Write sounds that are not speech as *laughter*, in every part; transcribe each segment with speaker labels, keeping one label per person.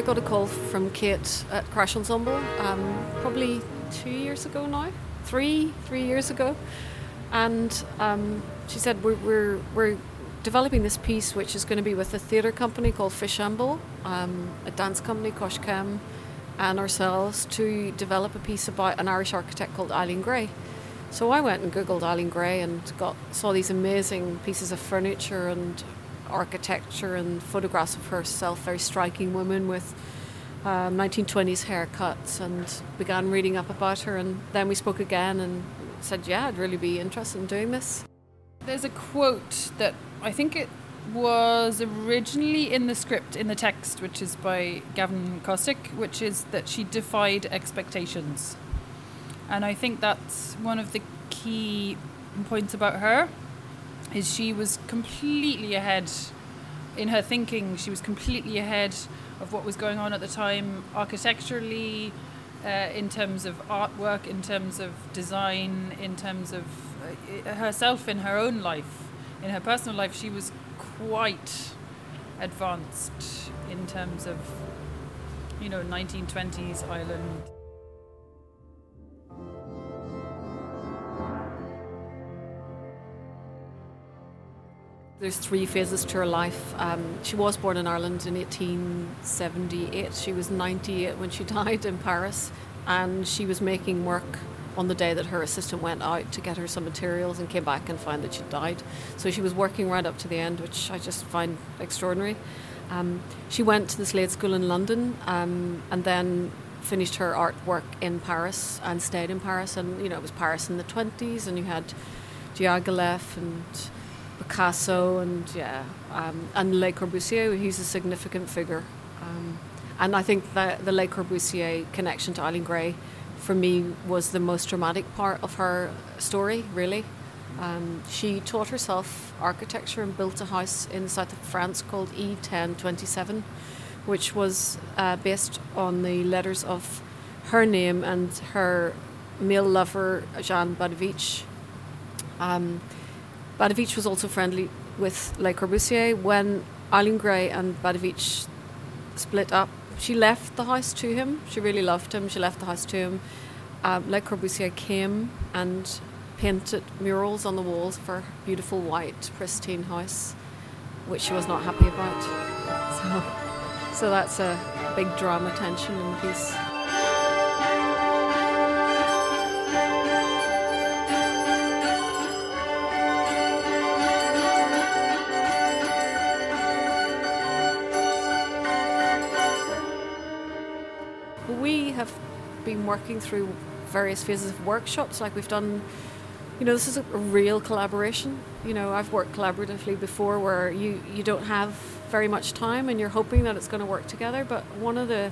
Speaker 1: I got a call from Kate at Crash Ensemble um, probably two years ago now, three, three years ago. And um, she said, we're, we're, we're developing this piece which is going to be with a theatre company called Fishamble, um, a dance company, Coiscéim, and ourselves to develop a piece about an Irish architect called Eileen Gray. So I went and googled Eileen Gray and got saw these amazing pieces of furniture and architecture and photographs of herself, very striking woman with um, 1920s haircuts, and began reading up about her. And then we spoke again and said, "Yeah, I'd really be interested in doing this."
Speaker 2: There's a quote that I think it was originally in the script in the text, which is by Gavin Kostick, which is that she defied expectations. And I think that's one of the key points about her is she was completely ahead in her thinking. She was completely ahead of what was going on at the time architecturally, uh, in terms of artwork, in terms of design, in terms of uh, herself in her own life. In her personal life, she was quite advanced in terms of, you know, 1920s Ireland.
Speaker 1: There's three phases to her life. Um, she was born in Ireland in 1878. She was 98 when she *laughs* died in Paris, and she was making work on the day that her assistant went out to get her some materials and came back and found that she'd died. So she was working right up to the end, which I just find extraordinary. Um, she went to the Slade School in London um, and then finished her artwork in Paris and stayed in Paris. And you know, it was Paris in the 20s, and you had Diaghilev and Picasso and yeah, um, and Le Corbusier. He's a significant figure, um, and I think that the Le Corbusier connection to Eileen Gray, for me, was the most dramatic part of her story. Really, um, she taught herself architecture and built a house in the south of France called E1027, which was uh, based on the letters of her name and her male lover Jean Badovici. Badovici was also friendly with Le Corbusier. When Eileen Gray and Badovici split up, she left the house to him. She really loved him. She left the house to him. Um, Le Corbusier came and painted murals on the walls of her beautiful white, pristine house, which she was not happy about. So, so that's a big drama tension in the piece. Been working through various phases of workshops, like we've done. You know, this is a real collaboration. You know, I've worked collaboratively before where you, you don't have very much time and you're hoping that it's going to work together. But one of the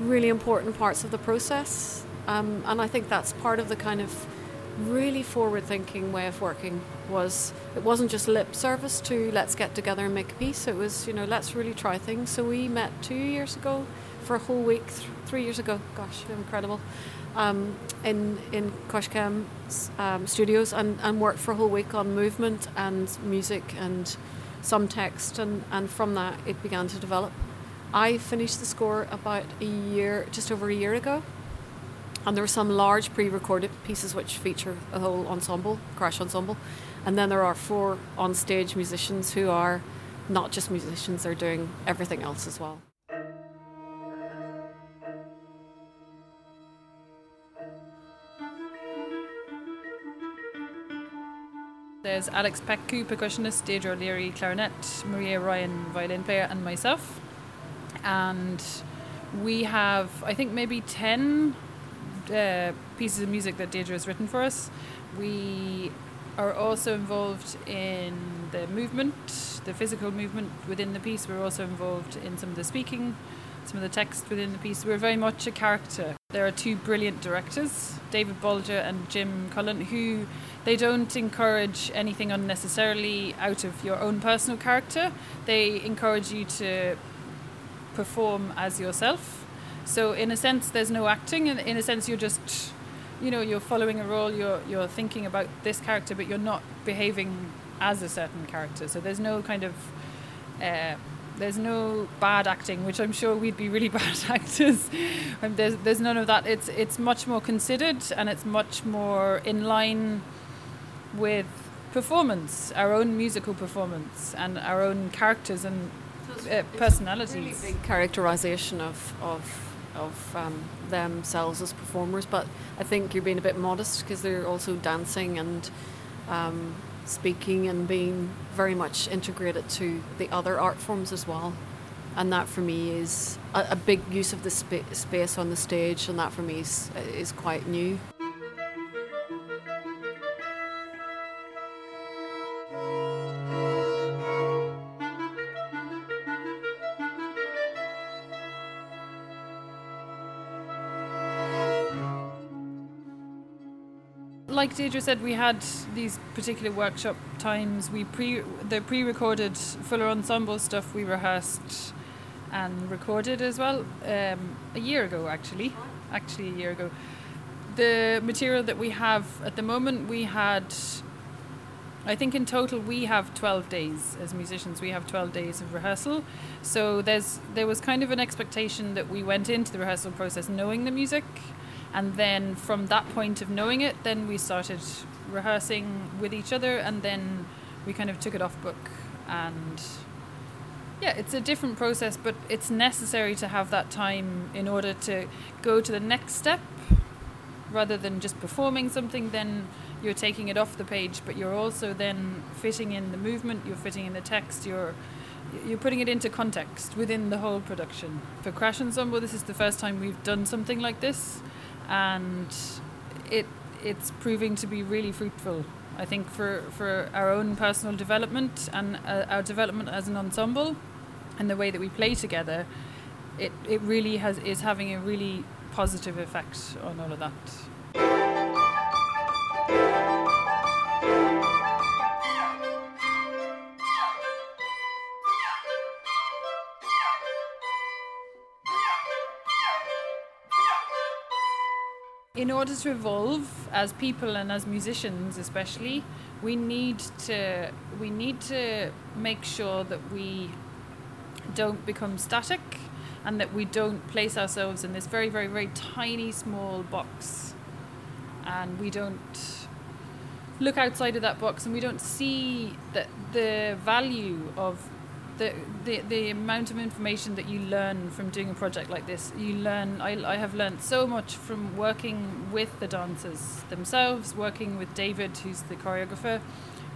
Speaker 1: really important parts of the process, um, and I think that's part of the kind of really forward thinking way of working was it wasn't just lip service to let's get together and make a piece it was you know let's really try things so we met two years ago for a whole week th- three years ago. Gosh incredible. Um, in in Coiscéim um, studios and, and worked for a whole week on movement and music and some text and, and from that it began to develop. I finished the score about a year just over a year ago and there are some large pre-recorded pieces which feature a whole ensemble, crash ensemble, and then there are four on-stage musicians who are not just musicians; they're doing everything else as well.
Speaker 2: There's Alex Petcu, percussionist, Deirdre O'Leary, clarinet, Maria Ryan, violin player, and myself. And we have, I think, maybe 10 uh, pieces of music that Deirdre has written for us. We are also involved in the movement, the physical movement within the piece. We're also involved in some of the speaking, some of the text within the piece. We're very much a character. There are two brilliant directors, David Bolger and Jim Culleton, who they don't encourage anything unnecessarily out of your own personal character. They encourage you to perform as yourself. So in a sense, there's no acting. In, in a sense, you're just, you know, you're following a role. You're you're thinking about this character, but you're not behaving as a certain character. So there's no kind of uh, There's no bad acting, which I'm sure we'd be really *laughs* bad actors. Um, there's, there's none of that. It's it's much more considered and it's much more in line with performance, our own musical performance, and our own characters and uh, personalities.
Speaker 1: Really big characterization of of of um, themselves as performers, but I think you're being a bit modest because they're also dancing and um, speaking and being very much integrated to the other art forms as well. And that for me is a, a big use of the spa- space on the stage, and that for me is, is quite new.
Speaker 2: Like Deirdre said, we had these particular workshop times. We pre the pre-recorded fuller ensemble stuff we rehearsed and recorded as well um, a year ago, actually, actually a year ago. The material that we have at the moment, we had. I think in total we have 12 days as musicians. We have 12 days of rehearsal. So there's there was kind of an expectation that we went into the rehearsal process knowing the music and then from that point of knowing it then we started rehearsing with each other and then we kind of took it off book. And yeah it's a different process but it's necessary to have that time in order to go to the next step. Rather than just performing something then you're taking it off the page but you're also then fitting in the movement you're fitting in the text you're you're putting it into context within the whole production. For crash ensemble this is the first time we've done something like this and it it's proving to be really fruitful. I think for, for our own personal development and uh, our development as an ensemble, and the way that we play together, it it really has is having a really positive effect on all of that. In order to evolve as people and as musicians especially we need to we need to make sure that we don't become static and that we don't place ourselves in this very very very tiny small box. And we don't look outside of that box and we don't see that the value of the, the the amount of information that you learn from doing a project like this you learn I, I have learned so much from working with the dancers themselves working with David who's the choreographer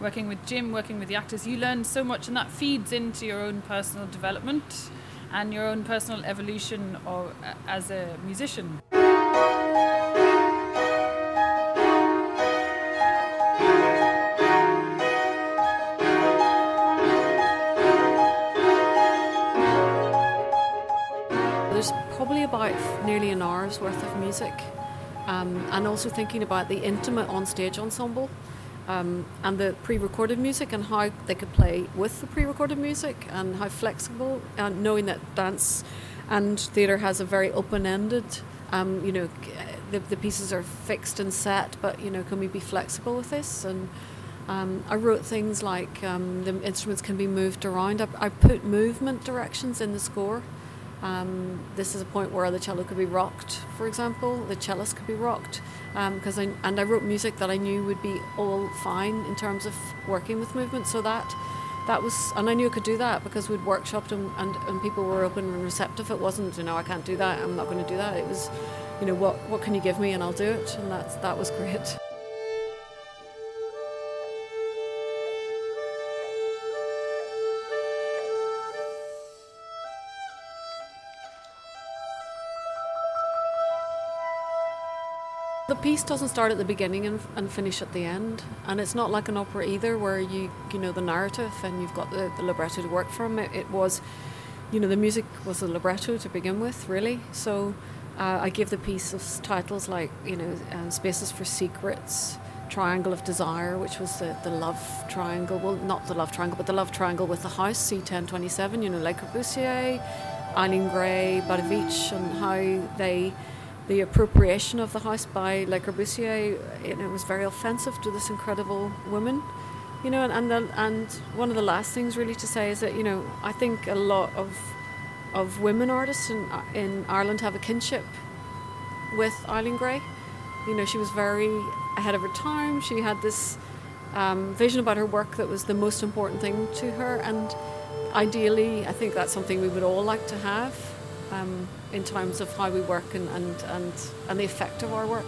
Speaker 2: working with Jim working with the actors. You learn so much and that feeds into your own personal development and your own personal evolution or uh, as a musician
Speaker 1: about nearly an hour's worth of music, um, and also thinking about the intimate on-stage ensemble. Um, and the pre-recorded music and how they could play with the pre-recorded music and how flexible and knowing that dance and theatre has a very open-ended um, you know the, the pieces are fixed and set but you know can we be flexible with this and um, I wrote things like um, the instruments can be moved around I, I put movement directions in the score um, this is a point where the cello could be rocked, for example. The cellist could be rocked, because um, I and I wrote music that I knew would be all fine in terms of working with movement. So that that was, and I knew I could do that because we'd workshopped and, and, and people were open and receptive. It wasn't, you know, I can't do that. I'm not going to do that. It was, you know, what what can you give me and I'll do it, and that's that was great. The piece doesn't start at the beginning and, and finish at the end, and it's not like an opera either, where you you know the narrative and you've got the, the libretto to work from. It, it was, you know, the music was a libretto to begin with, really. So uh, I give the piece titles like you know uh, Spaces for Secrets, Triangle of Desire, which was the, the love triangle. Well, not the love triangle, but the love triangle with the house E1027. You know, Le Corbusier, Eileen Gray, Badovici, and how they the appropriation of the house by Le Corbusier, it was very offensive to this incredible woman. You know, and and, the, and one of the last things really to say is that you know I think a lot of of women artists in in Ireland have a kinship with Eileen Gray. You know, she was very ahead of her time. She had this um, vision about her work that was the most important thing to her, and ideally, I think that's something we would all like to have um, in terms of how we work and, and, and, and the effect of our work.